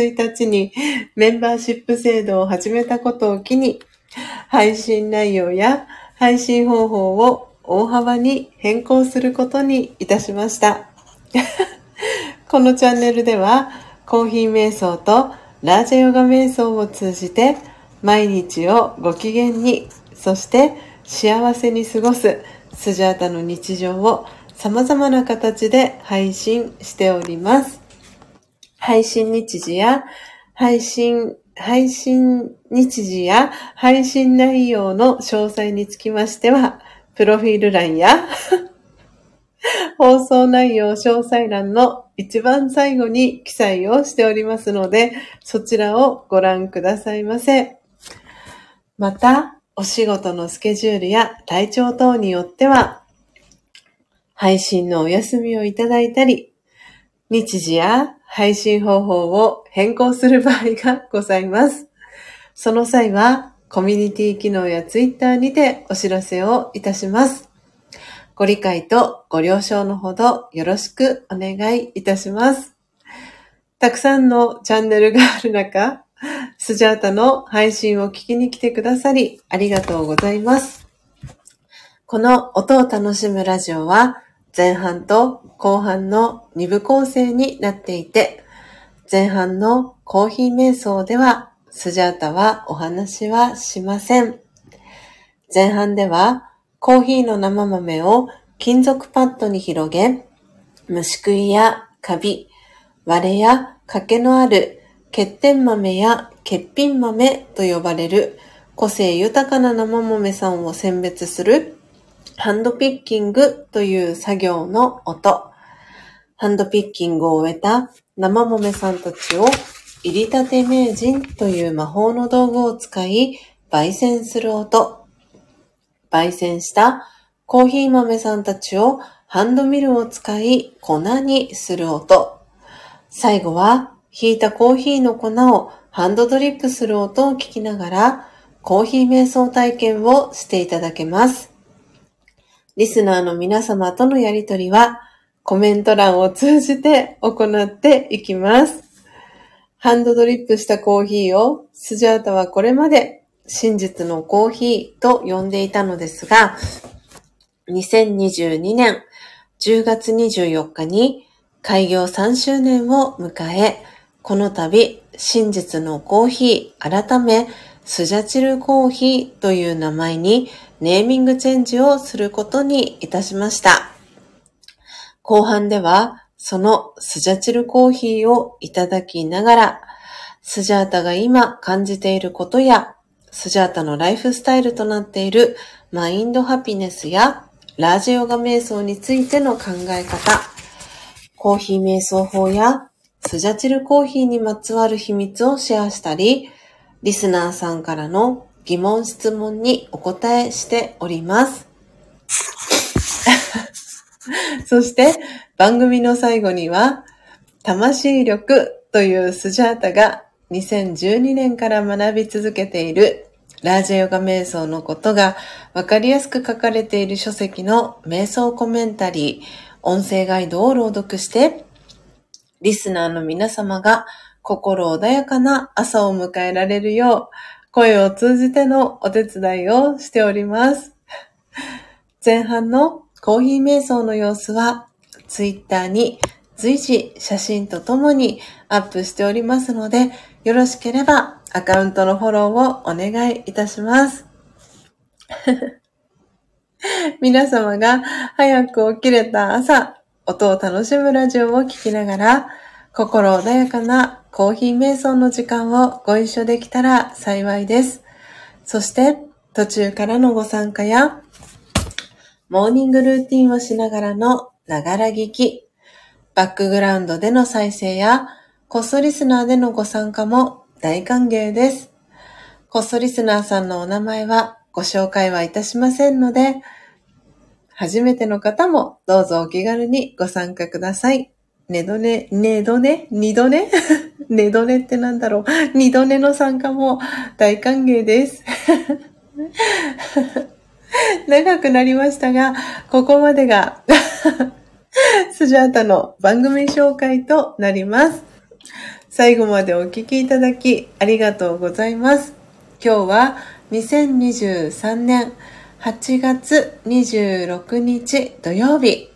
1日にメンバーシップ制度を始めたことを機に、配信内容や配信方法を大幅に変更することにいたしました。このチャンネルでは、コーヒー瞑想とラージャヨガ瞑想を通じて、毎日をご機嫌に、そして幸せに過ごすスジャータの日常を様々な形で配信しております。配信日時や配信、配信日時や配信内容の詳細につきましては、プロフィール欄や 放送内容詳細欄の一番最後に記載をしておりますので、そちらをご覧くださいませ。また、お仕事のスケジュールや体調等によっては、配信のお休みをいただいたり、日時や配信方法を変更する場合がございます。その際は、コミュニティ機能やツイッターにてお知らせをいたします。ご理解とご了承のほどよろしくお願いいたします。たくさんのチャンネルがある中、スジャータの配信を聞きに来てくださりありがとうございます。この音を楽しむラジオは前半と後半の2部構成になっていて、前半のコーヒー瞑想では、スジャータはお話はしません。前半では、コーヒーの生豆を金属パッドに広げ、虫食いやカビ、割れや欠けのある欠点豆や欠品豆と呼ばれる個性豊かな生豆さんを選別するハンドピッキングという作業の音。ハンドピッキングを終えた生豆さんたちを入りたて名人という魔法の道具を使い焙煎する音。焙煎したコーヒー豆さんたちをハンドミルを使い粉にする音。最後は引いたコーヒーの粉をハンドドリップする音を聞きながらコーヒー瞑想体験をしていただけます。リスナーの皆様とのやりとりは、コメント欄を通じて行っていきます。ハンドドリップしたコーヒーをスジャータはこれまで真実のコーヒーと呼んでいたのですが、2022年10月24日に開業3周年を迎え、この度真実のコーヒー改めスジャチルコーヒーという名前にネーミングチェンジをすることにいたしました。後半では、そのスジャチルコーヒーをいただきながら、スジャータが今感じていることや、スジャータのライフスタイルとなっているマインドハピネスやラージヨガ瞑想についての考え方、コーヒー瞑想法やスジャチルコーヒーにまつわる秘密をシェアしたり、リスナーさんからの疑問質問にお答えしております。そして番組の最後には、魂力というスジャータが2012年から学び続けているラージェヨガ瞑想のことがわかりやすく書かれている書籍の瞑想コメンタリー、音声ガイドを朗読して、リスナーの皆様が心穏やかな朝を迎えられるよう、声を通じてのお手伝いをしております。前半のコーヒー瞑想の様子は、ツイッターに随時写真とともにアップしておりますので、よろしければアカウントのフォローをお願いいたします。皆様が早く起きれた朝、音を楽しむラジオを聴きながら、心穏やかなコーヒー瞑想の時間をご一緒できたら幸いです。そして途中からのご参加や、モーニングルーティンをしながらのながら聞き、バックグラウンドでの再生や、コストリスナーでのご参加も大歓迎です。こっそリスナーさんのお名前はご紹介はいたしませんので、初めての方もどうぞお気軽にご参加ください。ねどね、ねどね、二度ね？ねどねってなんだろう？二度ねの参加も大歓迎です。長くなりましたが、ここまでが スジャータの番組紹介となります。最後までお聴きいただきありがとうございます。今日は2023年8月26日土曜日。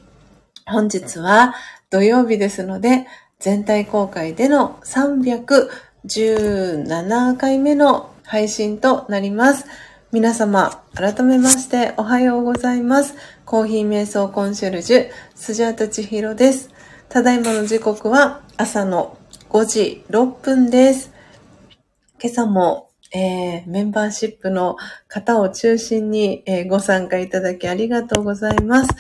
本日は土曜日ですので、全体公開での317回目の配信となります。皆様、改めましておはようございます。コーヒー瞑想コンシェルジュ、スジャータチヒロです。ただいまの時刻は朝の5時6分です。今朝も、えー、メンバーシップの方を中心に、えー、ご参加いただきありがとうございます。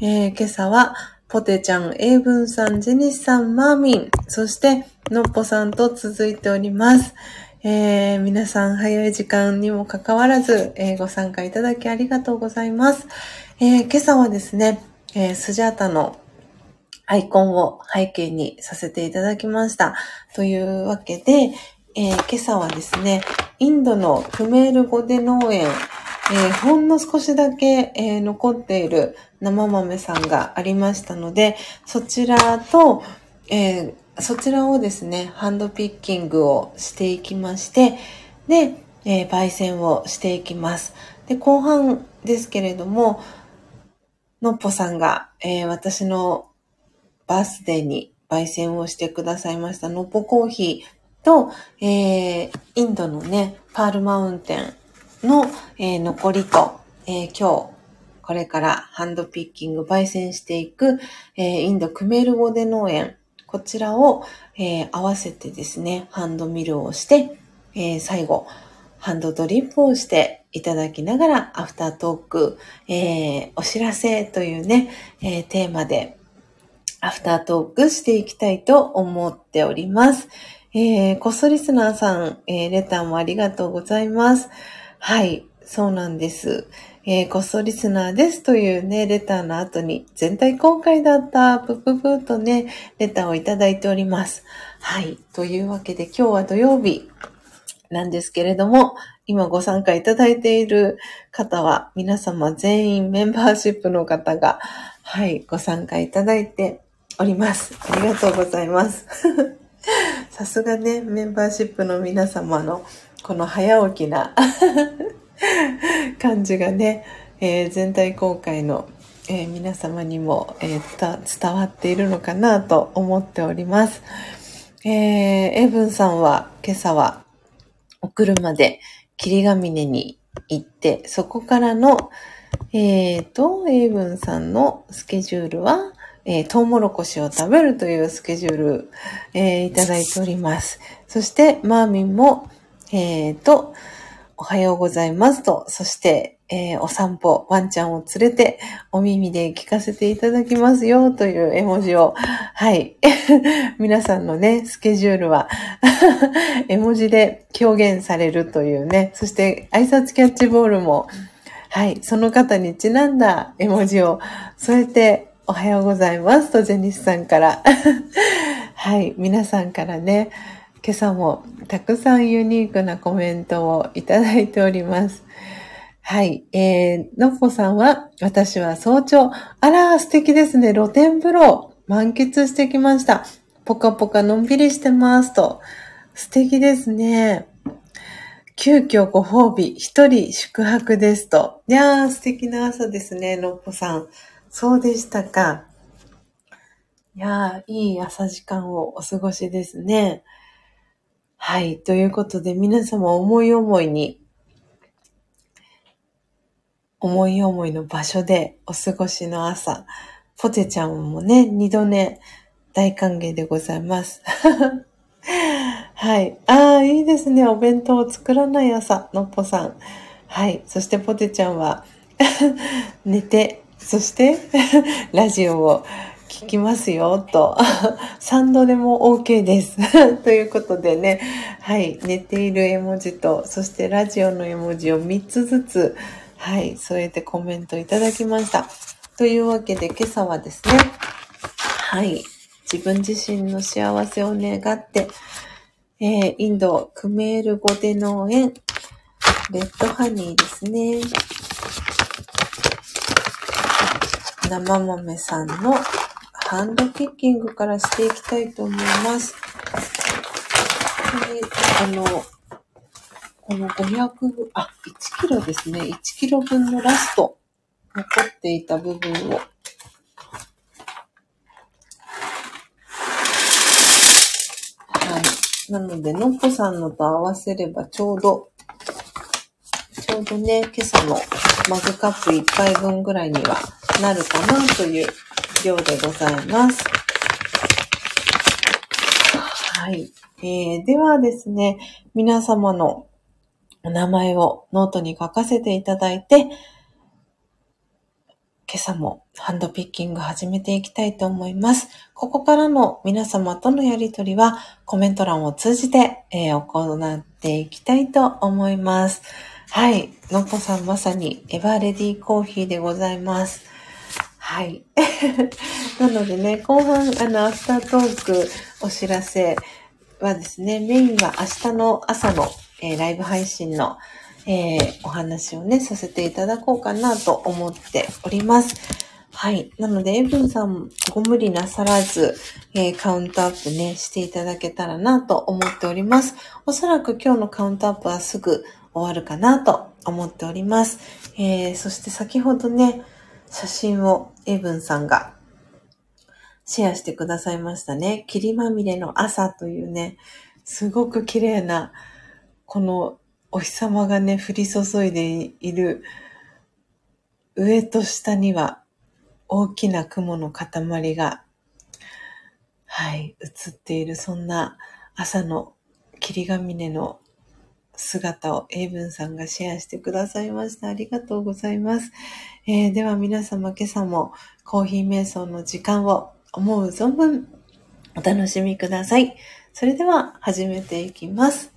えー、今朝はポテちゃん、エイブンさん、ジェニスさん、マーミン、そして、ノッポさんと続いております。えー、皆さん早い時間にもかかわらず、えー、ご参加いただきありがとうございます。えー、今朝はですね、えスジャータのアイコンを背景にさせていただきました。というわけで、え今朝はですね、インドのクメールゴデ農園、え、ほんの少しだけ、え、残っている生豆さんがありましたので、そちらと、えー、そちらをですね、ハンドピッキングをしていきまして、で、え焙煎をしていきます。で、後半ですけれども、のっぽさんが、え私のバースデーに焙煎をしてくださいましたのっぽコーヒーと、えインドのね、パールマウンテンの、えー、残りと、え、今日、これからハンドピッキング、焙煎していく、えー、インドクメールゴデ農園、こちらを、えー、合わせてですね、ハンドミルをして、えー、最後、ハンドドリップをしていただきながら、アフタートーク、えー、お知らせというね、えー、テーマで、アフタートークしていきたいと思っております。えー、こっそリスナーさん、えー、レターもありがとうございます。はい、そうなんです。えー、こっそリスナーですというね、レターの後に全体公開だった、ぷぷぷとね、レターをいただいております。はい。というわけで今日は土曜日なんですけれども、今ご参加いただいている方は皆様全員メンバーシップの方が、はい、ご参加いただいております。ありがとうございます。さすがね、メンバーシップの皆様のこの早起きな 感じがね、えー、全体公開の、えー、皆様にも、えー、伝わっているのかなと思っております。えー、エブンさんは今朝はお車で霧ヶ峰に行って、そこからの、えーと、エブンさんのスケジュールは、えー、トウモロコシを食べるというスケジュール、えー、いただいております。そして、マーミンも、えー、と、おはようございますと、そして、えー、お散歩、ワンちゃんを連れて、お耳で聞かせていただきますよという絵文字を、はい。皆さんのね、スケジュールは 絵文字で表現されるというね、そして挨拶キャッチボールも、はい、その方にちなんだ絵文字を添えて、おはようございますと、ジェニスさんから。はい、皆さんからね、今朝もたくさんユニークなコメントをいただいております。はい。えー、のっぽさんは、私は早朝、あら、素敵ですね。露天風呂、満喫してきました。ぽかぽかのんびりしてますと。素敵ですね。急遽ご褒美、一人宿泊ですと。いやー、素敵な朝ですね、のっぽさん。そうでしたか。いやー、いい朝時間をお過ごしですね。はい。ということで、皆様思い思いに、思い思いの場所でお過ごしの朝、ポテちゃんもね、二度寝、大歓迎でございます。はい。ああ、いいですね。お弁当を作らない朝、のっぽさん。はい。そしてポテちゃんは 寝て、そして ラジオを聞きますよ、と。3度でも OK です。ということでね、はい、寝ている絵文字と、そしてラジオの絵文字を3つずつ、はい、添えてコメントいただきました。というわけで今朝はですね、はい、自分自身の幸せを願って、えー、インド、クメール語で農園、レッドハニーですね。生豆さんのハンドピッキングからしていきたいと思います。あの、この500、あ、1キロですね。1キロ分のラスト、残っていた部分を、はい。なので、のっぽさんのと合わせればちょうど、ちょうどね、今朝のマグカップ1杯分ぐらいにはなるかなという量でございます。はい。えー、ではですね、皆様のお名前をノートに書かせていただいて、今朝もハンドピッキング始めていきたいと思います。ここからの皆様とのやりとりはコメント欄を通じて、えー、行っていきたいと思います。はい。のっぽさんまさにエバーレディーコーヒーでございます。はい。なのでね、後半、あの、アフタートークお知らせはですね、メインは明日の朝の、えー、ライブ配信の、えー、お話をね、させていただこうかなと思っております。はい。なので、エブンさんご無理なさらず、えー、カウントアップね、していただけたらなと思っております。おそらく今日のカウントアップはすぐ終わるかなと思っております。えー、そして先ほどね、写真をエブンさんがシェアしてくださいましたね。霧まみれの朝というね、すごく綺麗な、このお日様がね、降り注いでいる上と下には大きな雲の塊が、はい、映っている、そんな朝の霧ヶ峰の姿を英文さんがシェアしてくださいました。ありがとうございます。えー、では皆様今朝もコーヒー瞑想の時間を思う存分お楽しみください。それでは始めていきます。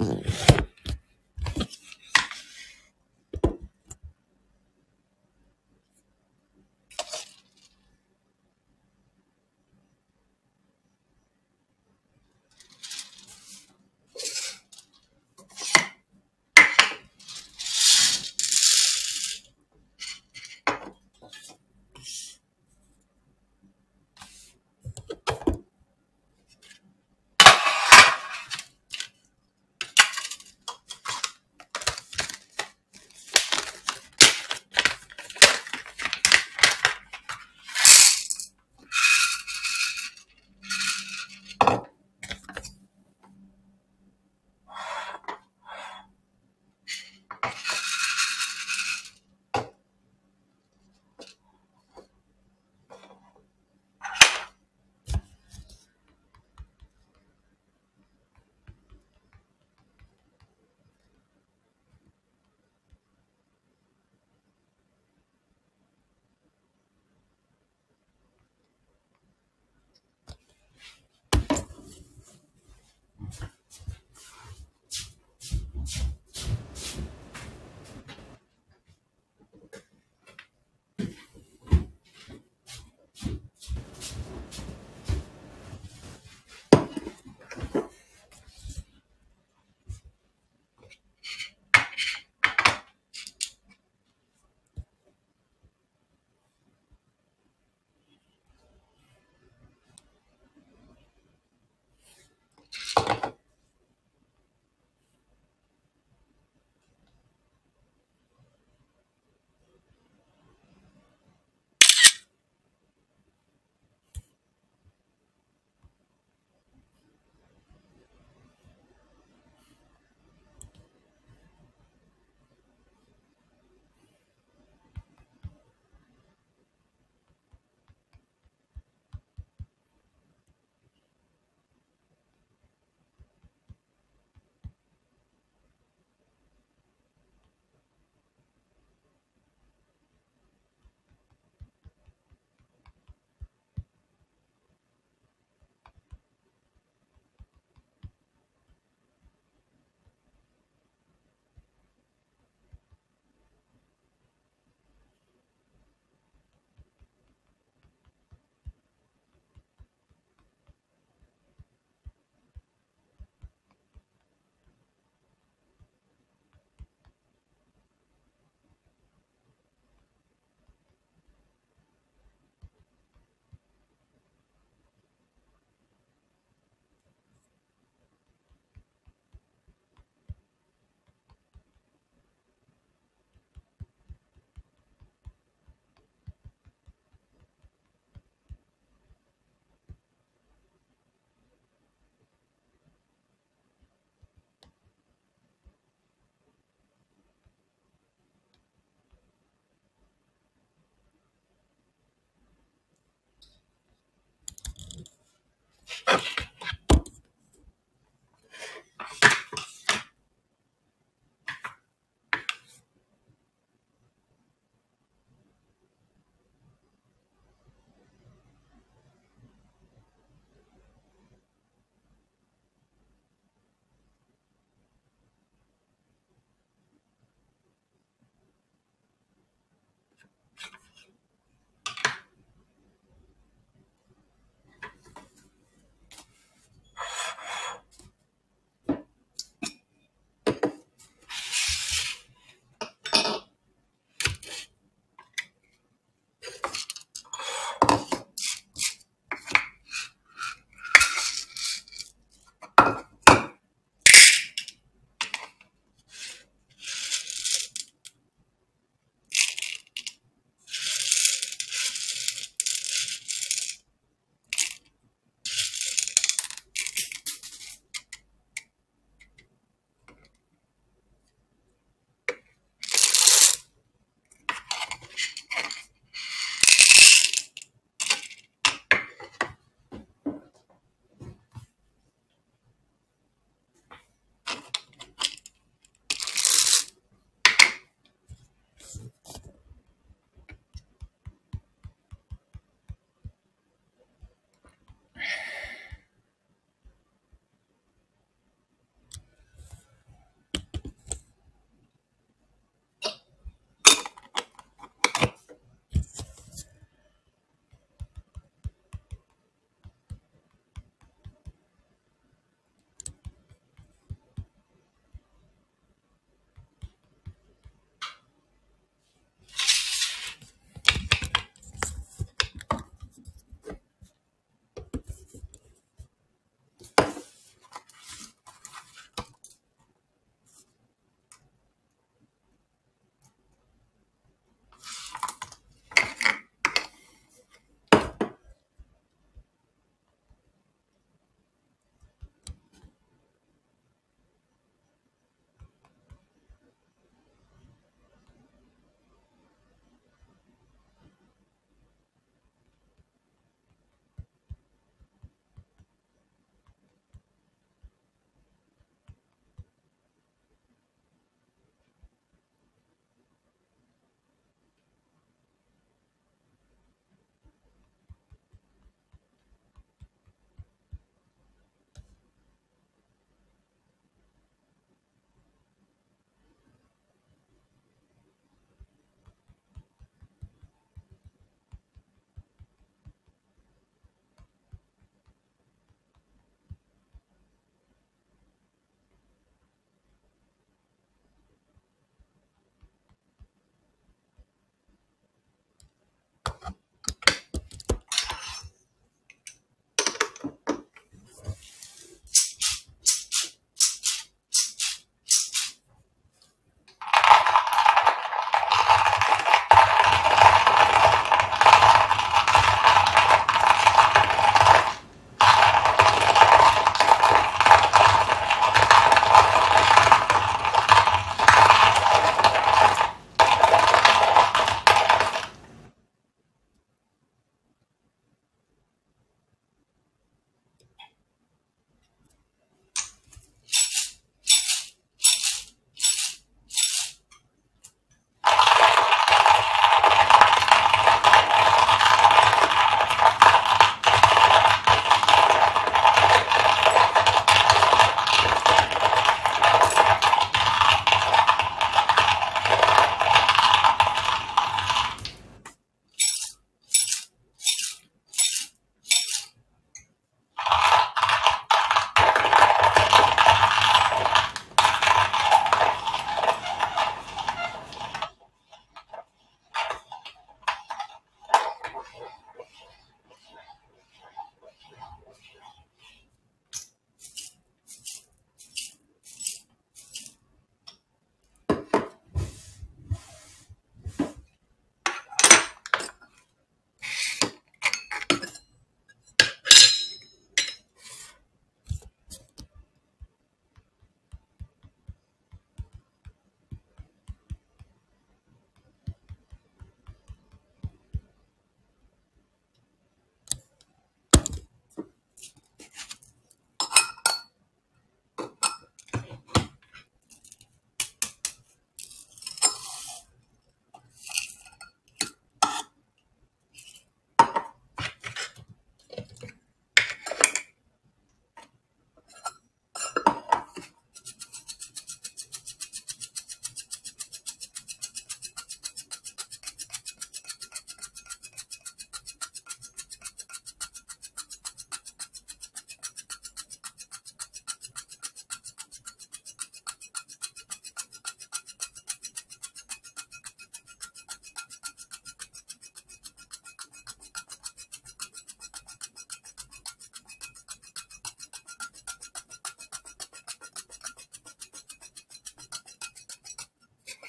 Mm-hmm.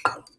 falo.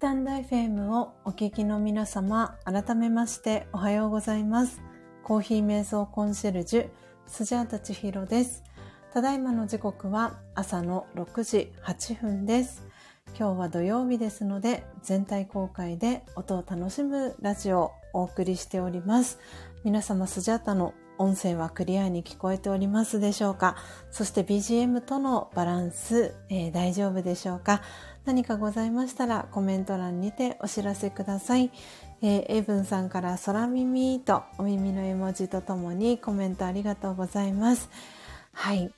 タンド FM をお聞きの皆様、改めましておはようございます。コーヒー瞑想コンシェルジュ、スジャータチヒロです。ただいまの時刻は朝の6時8分です。今日は土曜日ですので、全体公開で音を楽しむラジオをお送りしております。皆様、スジャータの音声はクリアに聞こえておりますでしょうか？そして BGM とのバランス、えー、大丈夫でしょうか？何かございましたらコメント欄にてお知らせください。えー、エブンさんから空耳とお耳の絵文字とともにコメントありがとうございます。はい。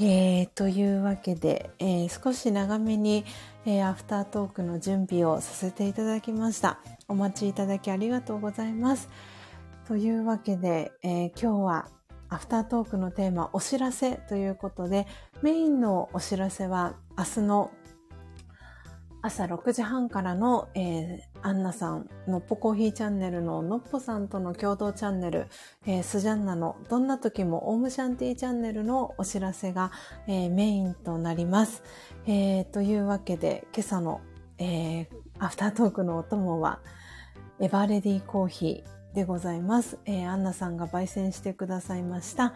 えー、というわけで、えー、少し長めに、えー、アフタートークの準備をさせていただきました。お待ちいただきありがとうございます。というわけで、えー、今日はアフタートークのテーマお知らせということで、メインのお知らせは明日の朝6時半からの、えー、アンナさん、のっぽコーヒーチャンネルののっぽさんとの共同チャンネル、えー、スジャンナのどんな時もオウムシャンティーチャンネルのお知らせが、えー、メインとなります。えー、というわけで、今朝の、えー、アフタートークのお供は、エバーレディーコーヒーでございます。えー、アンナさんが焙煎してくださいました。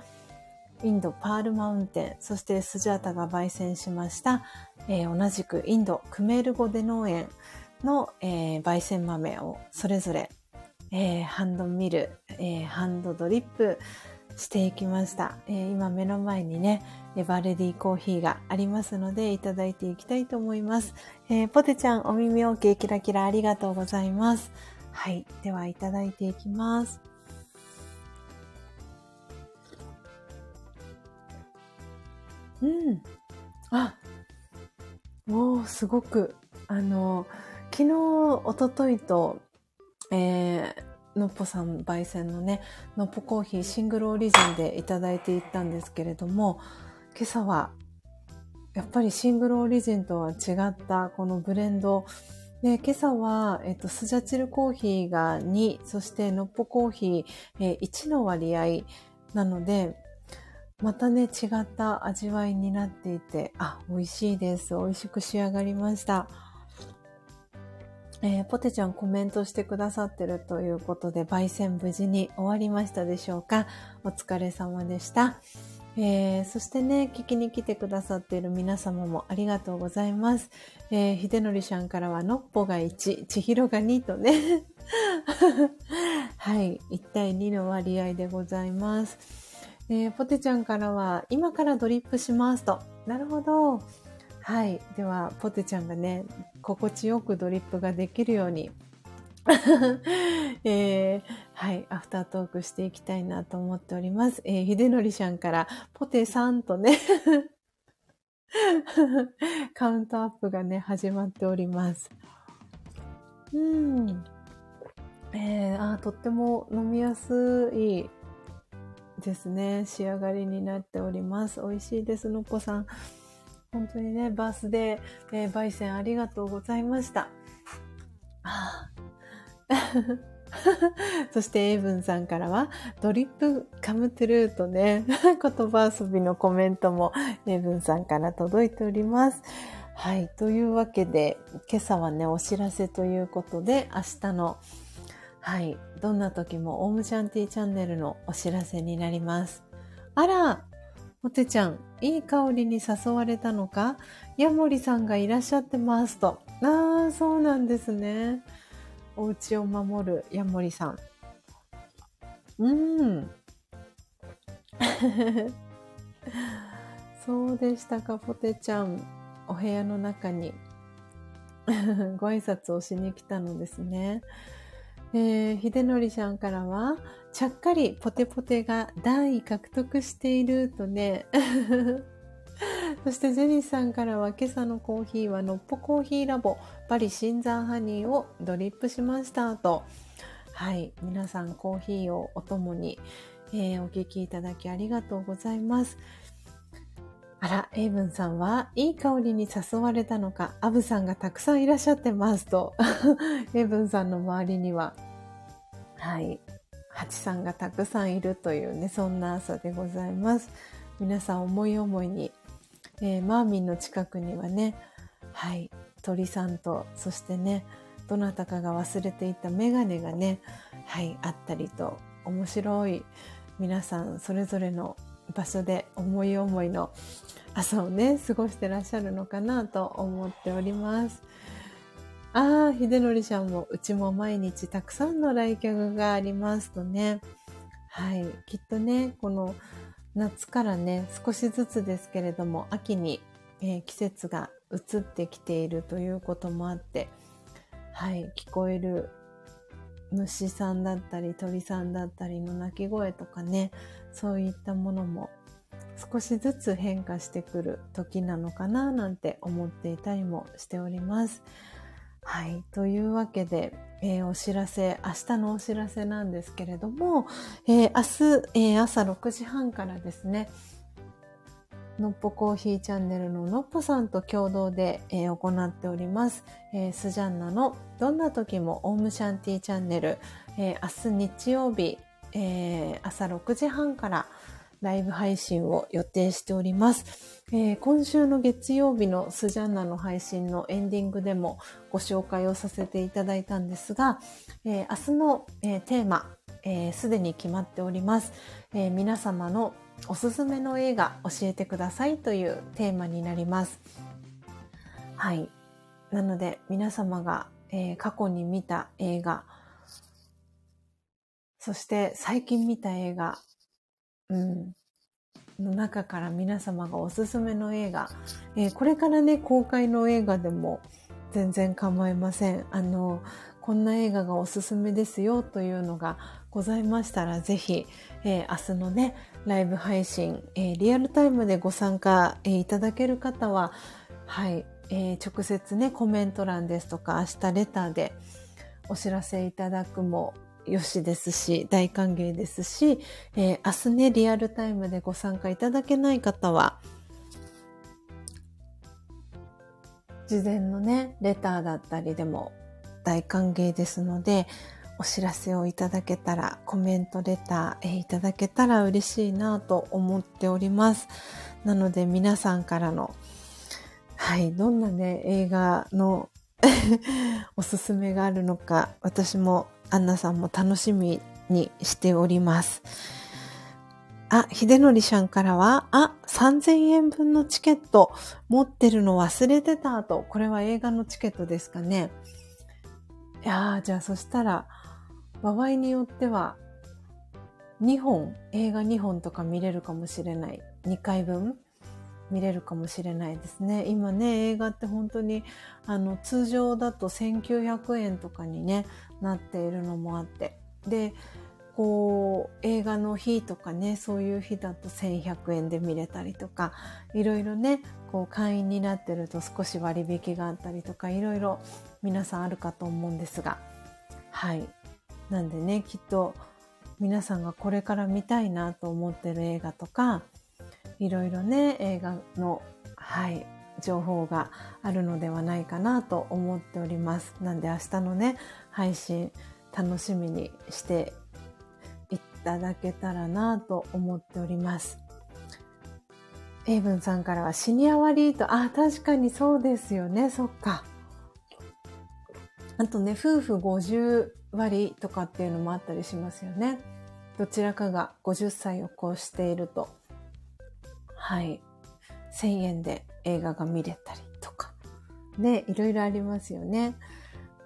インドパールマウンテン、そしてスジャータが焙煎しました、えー、同じくインドクメールゴデ農園の、えー、焙煎豆をそれぞれ、えー、ハンドミル、えハンドドリップしていきました、え今目の前にね、エバレディコーヒーがありますのでいただいていきたいと思います。えポテちゃんお耳 OK キラキラありがとうございます。はい。では、いただいていきます。うん。あ、もうすごく、あの、昨日、おとといと、えー、のっぽさん焙煎のね、のっぽコーヒーシングルオリジンでいただいていったんですけれども、今朝は、やっぱりシングルオリジンとは違ったこのブレンド、で、今朝は、えっと、スジャチルコーヒーが2、そしてのっぽコーヒー、えー、1の割合なので、またね、違った味わいになっていて、あ、美味しいです。美味しく仕上がりました。えー、ポテちゃんコメントしてくださってるということで、焙煎無事に終わりましたでしょうか？お疲れ様でした。えー、そしてね、聞きに来てくださっている皆様もありがとうございます。えー、ひでのりちゃんからは、のっぽが1、ちひろが2とね。はい、1対2の割合でございます。えー、ポテちゃんからは、今からドリップしますと。なるほど。はい。では、ポテちゃんがね、心地よくドリップができるように、えー、はい、アフタートークしていきたいなと思っております。えー、ひでのりちゃんから、ポテさんとね カウントアップがね、始まっております。うん。えー、あ、とっても飲みやすいですね、仕上がりになっております。美味しいです、のっぽさん。本当にね、バースデー、えー、焙煎ありがとうございました。あ そして、エイブンさんからは、ドリップカムトゥルーとね、言葉遊びのコメントも、エイブンさんから届いております。はい。というわけで、今朝はね、お知らせということで、明日のはい。どんな時もオウムシャンティチャンネルのお知らせになります。あら、おてちゃん、いい香りに誘われたのか？ヤモリさんがいらっしゃってますと。ああ、そうなんですね。お家を守るヤモリさん。うん。そうでしたか、ポテちゃん。お部屋の中に ご挨拶をしに来たのですね。えー、秀則さんからは、ちゃっかりポテポテが段位獲得しているとね。そしてジェニーさんからは今朝のコーヒーはのっぽコーヒーラボパリ新山ハニーをドリップしましたと。はい。皆さんコーヒーをお供に、えー、お聞きいただきありがとうございます。あら、エイブンさんは、いい香りに誘われたのか、アブさんがたくさんいらっしゃってますと、エイブンさんの周りには、はい、ハチさんがたくさんいるというね、そんな朝でございます。皆さん思い思いに、えー、マーミンの近くにはね、はい、鳥さんと、そしてね、どなたかが忘れていたメガネがね、はい、あったりと、面白い皆さんそれぞれの場所で思い思いの朝をね、過ごしてらっしゃるのかなと思っております。ああ、秀則ちゃんも、うちも毎日たくさんの来客がありますとね。はい。きっとね、この夏からね、少しずつですけれども、秋に、えー、季節が移ってきているということもあって、はい。聞こえる虫さんだったり鳥さんだったりの鳴き声とかね、そういったものも少しずつ変化してくる時なのかななんて思っていたりもしております。はい。というわけで、えー、お知らせ、明日のお知らせなんですけれども、えー、明日、えー、朝6時半からですね、のっぽコーヒーチャンネルののっぽさんと共同で、えー、行っております、えー、スジャンナのどんな時もオウムシャンティチャンネル、えー、明日日曜日、え朝6時半からライブ配信を予定しております。えー、今週の月曜日のスジャンナの配信のエンディングでもご紹介をさせていただいたんですが、えー、明日の、えー、テーマ、す、で、に決まっております、え皆様のおすすめの映画教えてくださいというテーマになります。はい。なので皆様が、え過去に見た映画、そして最近見た映画、うん、の中から皆様がおすすめの映画、えー、これからね、公開の映画でも全然構いません。あの、こんな映画がおすすめですよというのがございましたら、ぜひ、えー、明日のね、ライブ配信、えー、リアルタイムでご参加、えー、いただける方は、はい、え直接ね、コメント欄ですとか、明日レターでお知らせいただくもよしですし、大歓迎ですし、えー、明日ね、リアルタイムでご参加いただけない方は、事前のね、レターだったりでも大歓迎ですので、お知らせをいただけたら、コメント、レター、えー、いただけたら嬉しいなと思っております。なので皆さんからの、はい、どんなね、映画の おすすめがあるのか、私もアンナさんも楽しみにしております。あ、秀則ちゃんからは、あ、3000円分のチケット持ってるの忘れてたと。これは映画のチケットですかね。いやー、じゃあそしたら、場合によっては、2本、映画2本とか見れるかもしれない。2回分見れるかもしれないですね。今ね、映画って本当に、あの、通常だと1900円とかにね、なっているのもあって。で、こう、映画の日とかね、そういう日だと1100円で見れたりとか、いろいろね、こう会員になってると少し割引があったりとか、いろいろ皆さんあるかと思うんですが、はい。なんでね、きっと皆さんがこれから見たいなと思ってる映画とか、いろいろね、映画の、はい、情報があるのではないかなと思っております。なんで明日のね、配信楽しみにしていただけたらなと思っております。エイブンさんからはシニア割と、あ、確かにそうですよね、そっか。あとね、夫婦50割とかっていうのもあったりしますよね。どちらかが50歳を越しているとはい。1000円で映画が見れたりとか。ね、いろいろありますよね。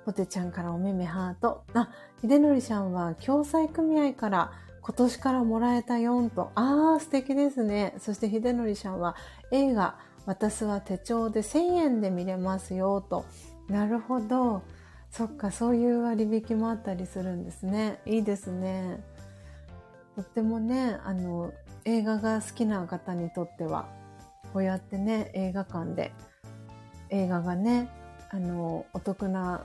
ポテちゃんからおめめハート。あ、秀則ちゃんは共済組合から今年からもらえた4と。あー、素敵ですね。そして秀則ちゃんは映画、私は手帳で1000円で見れますよと。なるほど。そっか、そういう割引もあったりするんですね。いいですね。とってもね、あの、映画が好きな方にとっては、こうやってね、映画館で映画がね、あの、お得な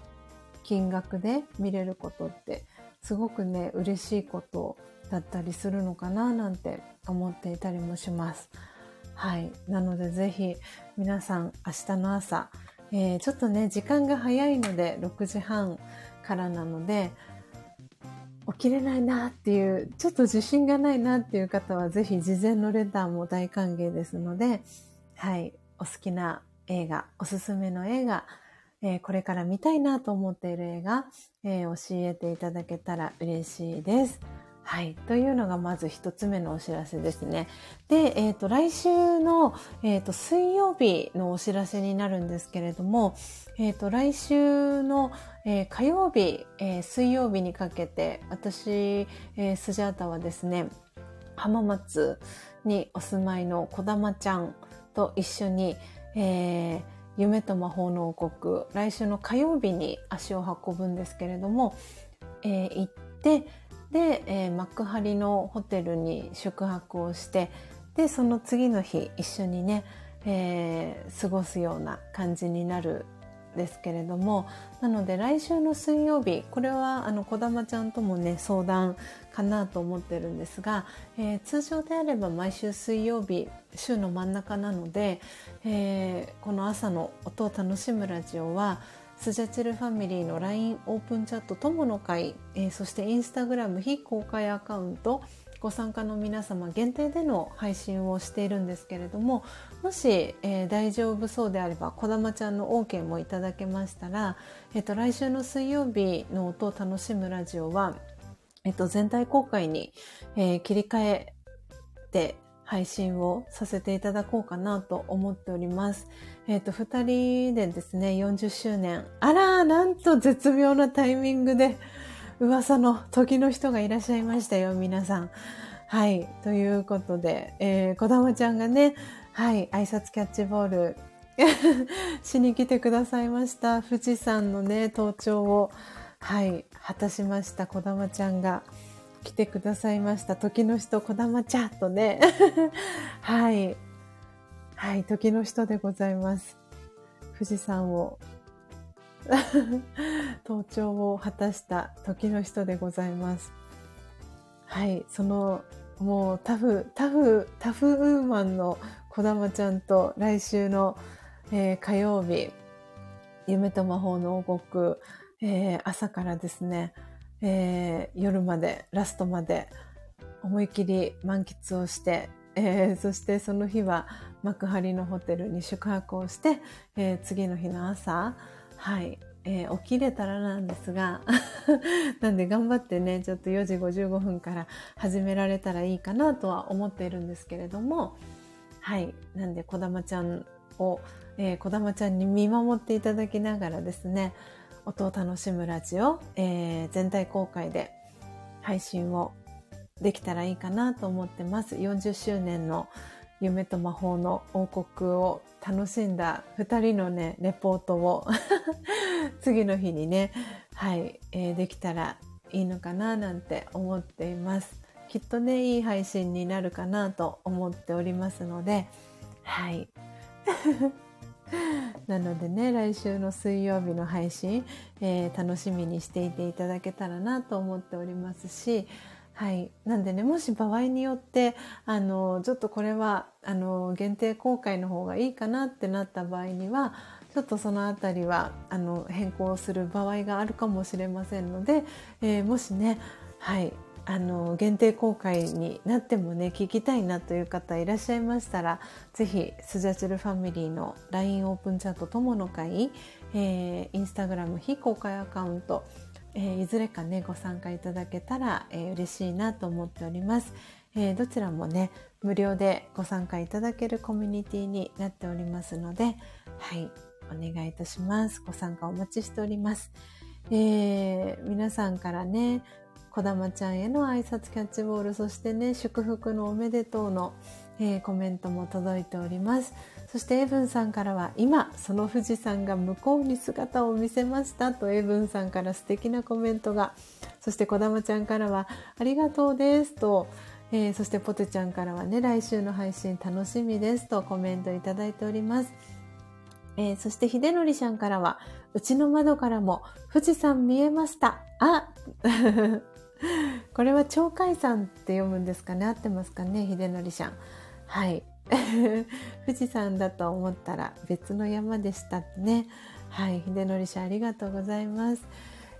金額で見れることって、すごくね、嬉しいことだったりするのかななんて思っていたりもします。はい。なのでぜひ皆さん明日の朝、えー、ちょっとね、時間が早いので6時半からなので、起きれないなっていう、ちょっと自信がないなっていう方は、ぜひ事前のレターも大歓迎ですので、はい、お好きな映画、おすすめの映画、えー、これから見たいなと思っている映画、えー、教えていただけたら嬉しいです。はい。というのがまず一つ目のお知らせですね。で、えっ、ー、と、来週の、えっ、ー、と、水曜日のお知らせになるんですけれども、えっ、ー、と、来週の、え火曜日、え水曜日にかけて、私、えスジャータはですね、浜松にお住まいの小玉ちゃんと一緒に、えー、夢と魔法の王国、来週の火曜日に足を運ぶんですけれども、えー、行って、で、えー、幕張のホテルに宿泊をして、で、その次の日一緒にね、えー、過ごすような感じになるですけれども、なので来週の水曜日、これはあの小玉ちゃんともね、相談かなと思ってるんですが、えー、通常であれば毎週水曜日、週の真ん中なので、えー、この朝の音を楽しむラジオは、スジャチルファミリーの LINE オープンチャット友の会、えー、そしてインスタグラム非公開アカウント、ご参加の皆様限定での配信をしているんですけれどももし、えー、大丈夫そうであればこだまちゃんの OK もいただけましたら、えーと、来週の水曜日の音を楽しむラジオは、えーと、全体公開に、えー、切り替えて配信をさせていただこうかなと思っております。えっ、ー、と、二人でですね、40周年。あら、なんと絶妙なタイミングで、噂の時の人がいらっしゃいましたよ、皆さん。はい。ということで、えー、こだまちゃんがね、はい、挨拶キャッチボール しに来てくださいました。富士山のね、登頂を、はい、果たしました、こだまちゃんが。来てくださいました。時の人、こだまちゃんとね。はい。はい、時の人でございます。富士山を、登頂を果たした時の人でございます。はい、その、もうタフ、タフ、タフウーマンのこだまちゃんと来週の、えー、火曜日、夢と魔法の王国、えー、朝からですね、えー、夜まで、ラストまで思い切り満喫をして、えー、そしてその日は幕張のホテルに宿泊をして、えー、次の日の朝、はい、えー、起きれたらなんですが、なんで頑張ってね、ちょっと4時55分から始められたらいいかなとは思っているんですけれども、はい、なんでこだまちゃんを、こだまちゃんに見守っていただきながらですね、音を楽しむラジオ、えー、全体公開で配信をできたらいいかなと思ってます。40周年の夢と魔法の王国を楽しんだ二人のね、レポートを 次の日にね、はい、えー、できたらいいのかななんて思っています。きっとね、いい配信になるかなと思っておりますので、はい。なのでね、来週の水曜日の配信、えー、楽しみにしていていただけたらなと思っておりますし、はい。なんでね、もし場合によって、あの、ちょっとこれは、あの、限定公開の方がいいかなってなった場合には、ちょっとそのあたりは、あの、変更する場合があるかもしれませんので、えー、もしね、はい、あの限定公開になってもね聞きたいなという方いらっしゃいましたらぜひスジャチルファミリーの LINE オープンチャット友の会、えー、インスタグラム非公開アカウント、えー、いずれかねご参加いただけたら、えー、嬉しいなと思っております、えー、どちらもね無料でご参加いただけるコミュニティになっておりますのではいお願いいたします。ご参加お待ちしております。えー、皆さんからね、こだまちゃんへの挨拶キャッチボール、そしてね、祝福のおめでとうの、えー、コメントも届いております。そしてエブンさんからは、今、その富士山が向こうに姿を見せましたとエブンさんから素敵なコメントが。そしてこだまちゃんからは、ありがとうですと、えー、そしてポテちゃんからはね、来週の配信楽しみですとコメントいただいております。えー、そして秀則さんからは、うちの窓からも富士山見えました。あ これは鳥海山って読むんですかね？合ってますかね？秀則さん。はい。富士山だと思ったら別の山でしたね。はい。秀則さんありがとうございます。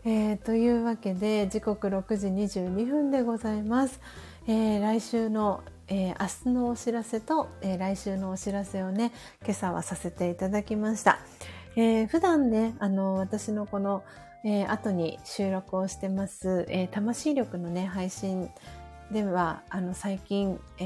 えー、というわけで時刻6時22分でございます。えー、来週の、えー、明日のお知らせと、え来週のお知らせをね、今朝はさせていただきました。えー、普段ね、あの、私のこの、えー、後に収録をしてます、えー、魂力のね、配信では、あの、最近、え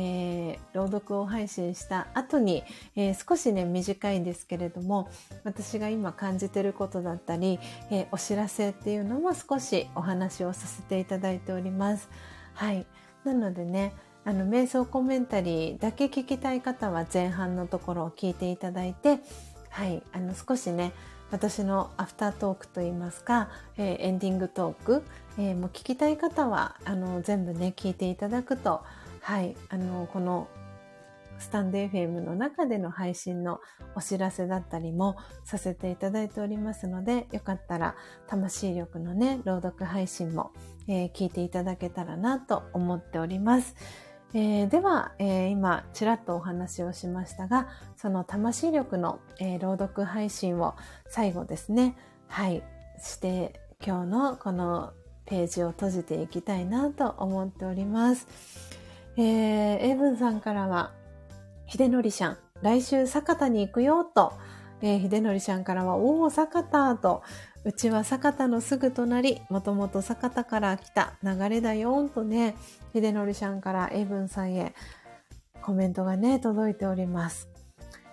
ー、朗読を配信した後に、えー、少しね、短いんですけれども、私が今感じてることだったり、えー、お知らせっていうのも少しお話をさせていただいております。はい。なのでね、あの、瞑想コメンタリーだけ聞きたい方は前半のところを聞いていただいて、はい、あの、少しね、私のアフタートークといいますか、えー、エンディングトーク、えー、もう聞きたい方はあの全部ね聞いていただくと、はい、あのこのスタンド FM の中での配信のお知らせだったりもさせていただいておりますので、よかったら魂力のね、朗読配信も、えー、聞いていただけたらなと思っております。えー、では、えー、今、ちらっとお話をしましたが、その魂力の、えー、朗読配信を最後ですね、はい、して、今日のこのページを閉じていきたいなと思っております。えー、エイブンさんからは、秀則さん、来週酒田に行くよと、えー、秀則さんからは、おー、酒田と、うちは酒田のすぐ隣、もともと酒田から来た流れだよんとね、秀則さんからエイブンさんへコメントがね、届いております。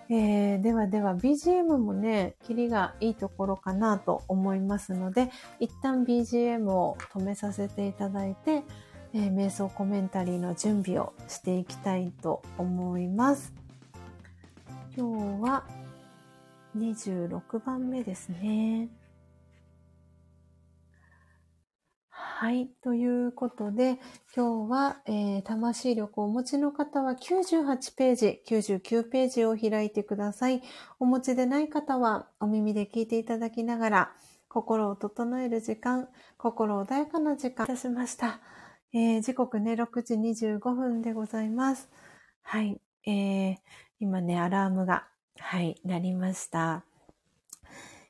えー、ではでは BGM もね、キリがいいところかなと思いますので、一旦 BGM を止めさせていただいて、えー、瞑想コメンタリーの準備をしていきたいと思います。今日は26番目ですね。はい。ということで、今日は、えー、魂力をお持ちの方は98ページ、99ページを開いてください。お持ちでない方はお耳で聞いていただきながら、心を整える時間、心穏やかな時間いたしました。えー、時刻ね、6時25分でございます。はい。えー、今ね、アラームが、はい、なりました。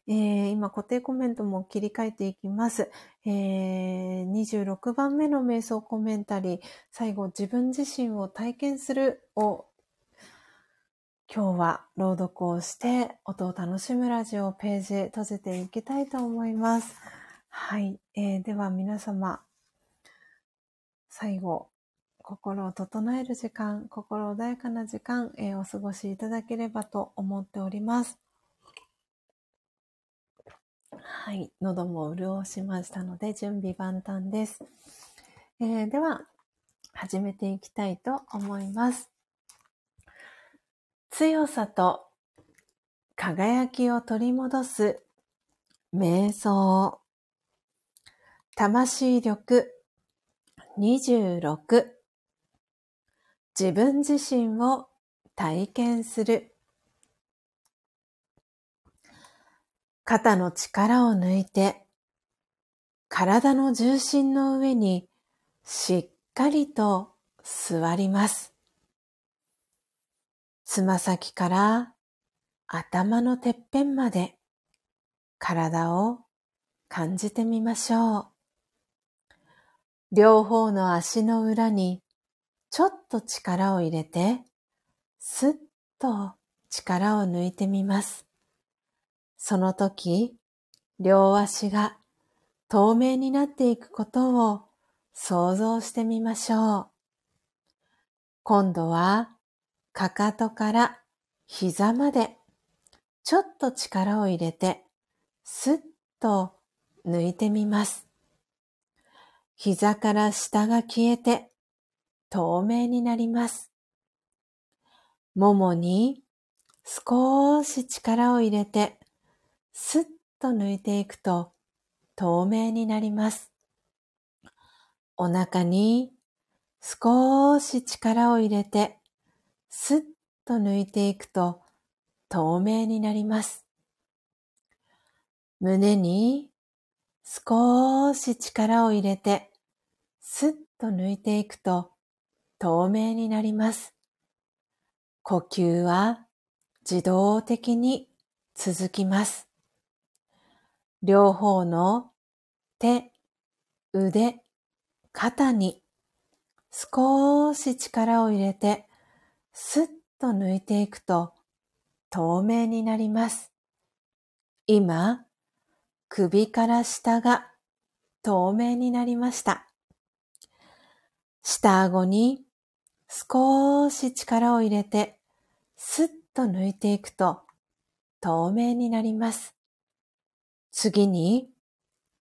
えー、今固定コメントも切り替えていきます。えー、26番目の瞑想コメンタリー、最後自分自身を体験するを今日は朗読をして音を楽しむラジオページ閉じていきたいと思います。はい。えー、では皆様、最後、心を整える時間、心穏やかな時間、えー、お過ごしいただければと思っております。はい。喉も潤しましたので、準備万端です。えー、では、始めていきたいと思います。強さと輝きを取り戻す瞑想。魂力26自分自身を体験する肩の力を抜いて、体の重心の上にしっかりと座ります。つま先から頭のてっぺんまで体を感じてみましょう。両方の足の裏にちょっと力を入れて、すっと力を抜いてみます。その時、両足が透明になっていくことを想像してみましょう。今度は、かかとから膝まで、ちょっと力を入れて、すっと抜いてみます。膝から下が消えて、透明になります。ももに少し力を入れて、スッと抜いていくと透明になります。お腹に少し力を入れてスッと抜いていくと透明になります。胸に少し力を入れてスッと抜いていくと透明になります。呼吸は自動的に続きます。両方の手、腕、肩に少し力を入れてスッと抜いていくと透明になります。今、首から下が透明になりました。下顎に少し力を入れて、スッと抜いていくと透明になります。次に、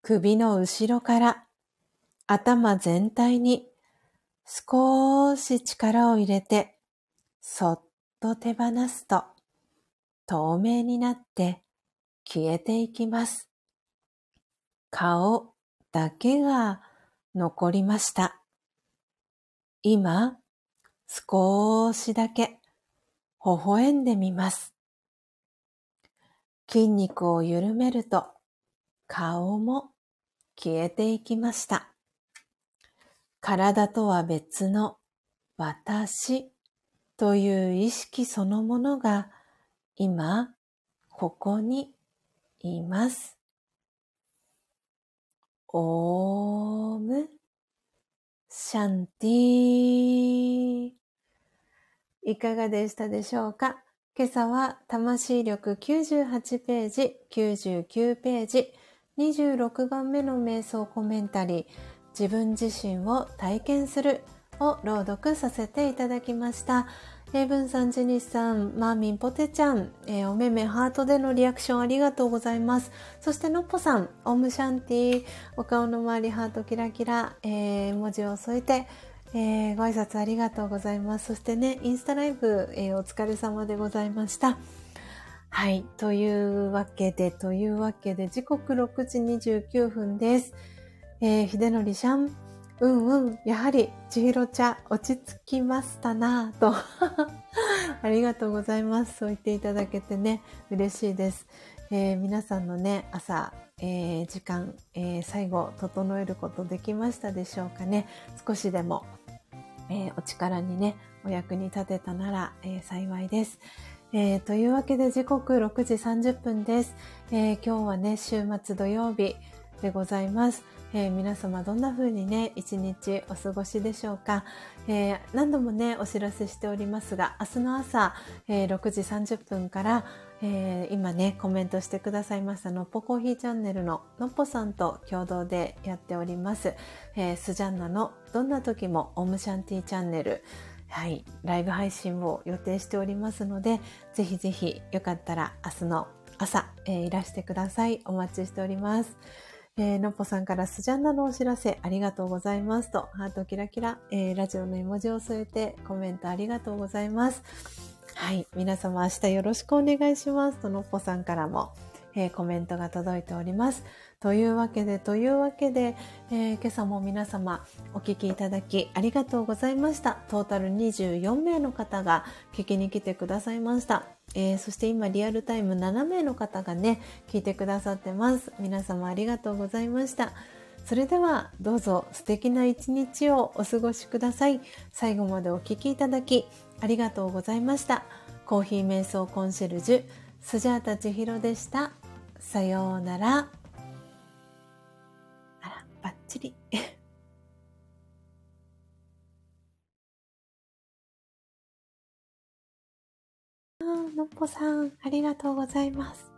首の後ろから頭全体に少し力を入れて、そっと手放すと透明になって消えていきます。顔だけが残りました。今、少しだけ微笑んでみます。筋肉を緩めると顔も消えていきました。体とは別の私という意識そのものが今ここにいます。オームシャンティー。いかがでしたでしょうか？今朝は魂力98ページ、99ページ、26番目の瞑想コメンタリー、自分自身を体験するを朗読させていただきました。英文さん、ジェニスさん、マーミン、ポテちゃん、えー、おめめ、ハートでのリアクションありがとうございます。そして、のっぽさん、オムシャンティお顔の周り、ハートキラキラ、えー、文字を添えて、えー、ご挨拶ありがとうございます。そしてね、インスタライブ、えー、お疲れ様でございました。はい。というわけで、というわけで、時刻6時29分です。えー、秀則シャン、うんうん、やはり、千尋茶、落ち着きましたなぁと。ありがとうございます。そう言っていただけてね、嬉しいです。えー、皆さんのね、朝、えー、時間、えー、最後、整えることできましたでしょうかね。少しでも、えお力にね、お役に立てたなら、え幸いです。えー、というわけで時刻6時30分です、えー、今日はね、週末土曜日でございます。えー、皆様どんな風にね、一日お過ごしでしょうか、えー、何度もね、お知らせしておりますが、明日の朝、えー、6時30分から、え今ね、コメントしてくださいましたのっぽコーヒーチャンネルののっぽさんと共同でやっております、えスジャンナのどんな時もオムシャンティーチャンネル、はい、ライブ配信を予定しておりますので、ぜひぜひよかったら明日の朝、えー、いらしてください。お待ちしております。えー、のっぽさんからスジャンナのお知らせありがとうございますと、ハートキラキラ、えー、ラジオの絵文字を添えてコメントありがとうございます。はい、皆様明日よろしくお願いしますと、のっぽさんからも、えー、コメントが届いております。というわけで、というわけで、えー、今朝も皆様お聞きいただきありがとうございました。トータル24名の方が聞きに来てくださいました。えー、そして今リアルタイム7名の方がね、聞いてくださってます。皆様ありがとうございました。それではどうぞ素敵な一日をお過ごしください。最後までお聴きいただきありがとうございました。コーヒー瞑想コンシェルジュ、スジャータ千尋でした。さような。ら、バッチリ。あのっぽさん、ありがとうございます。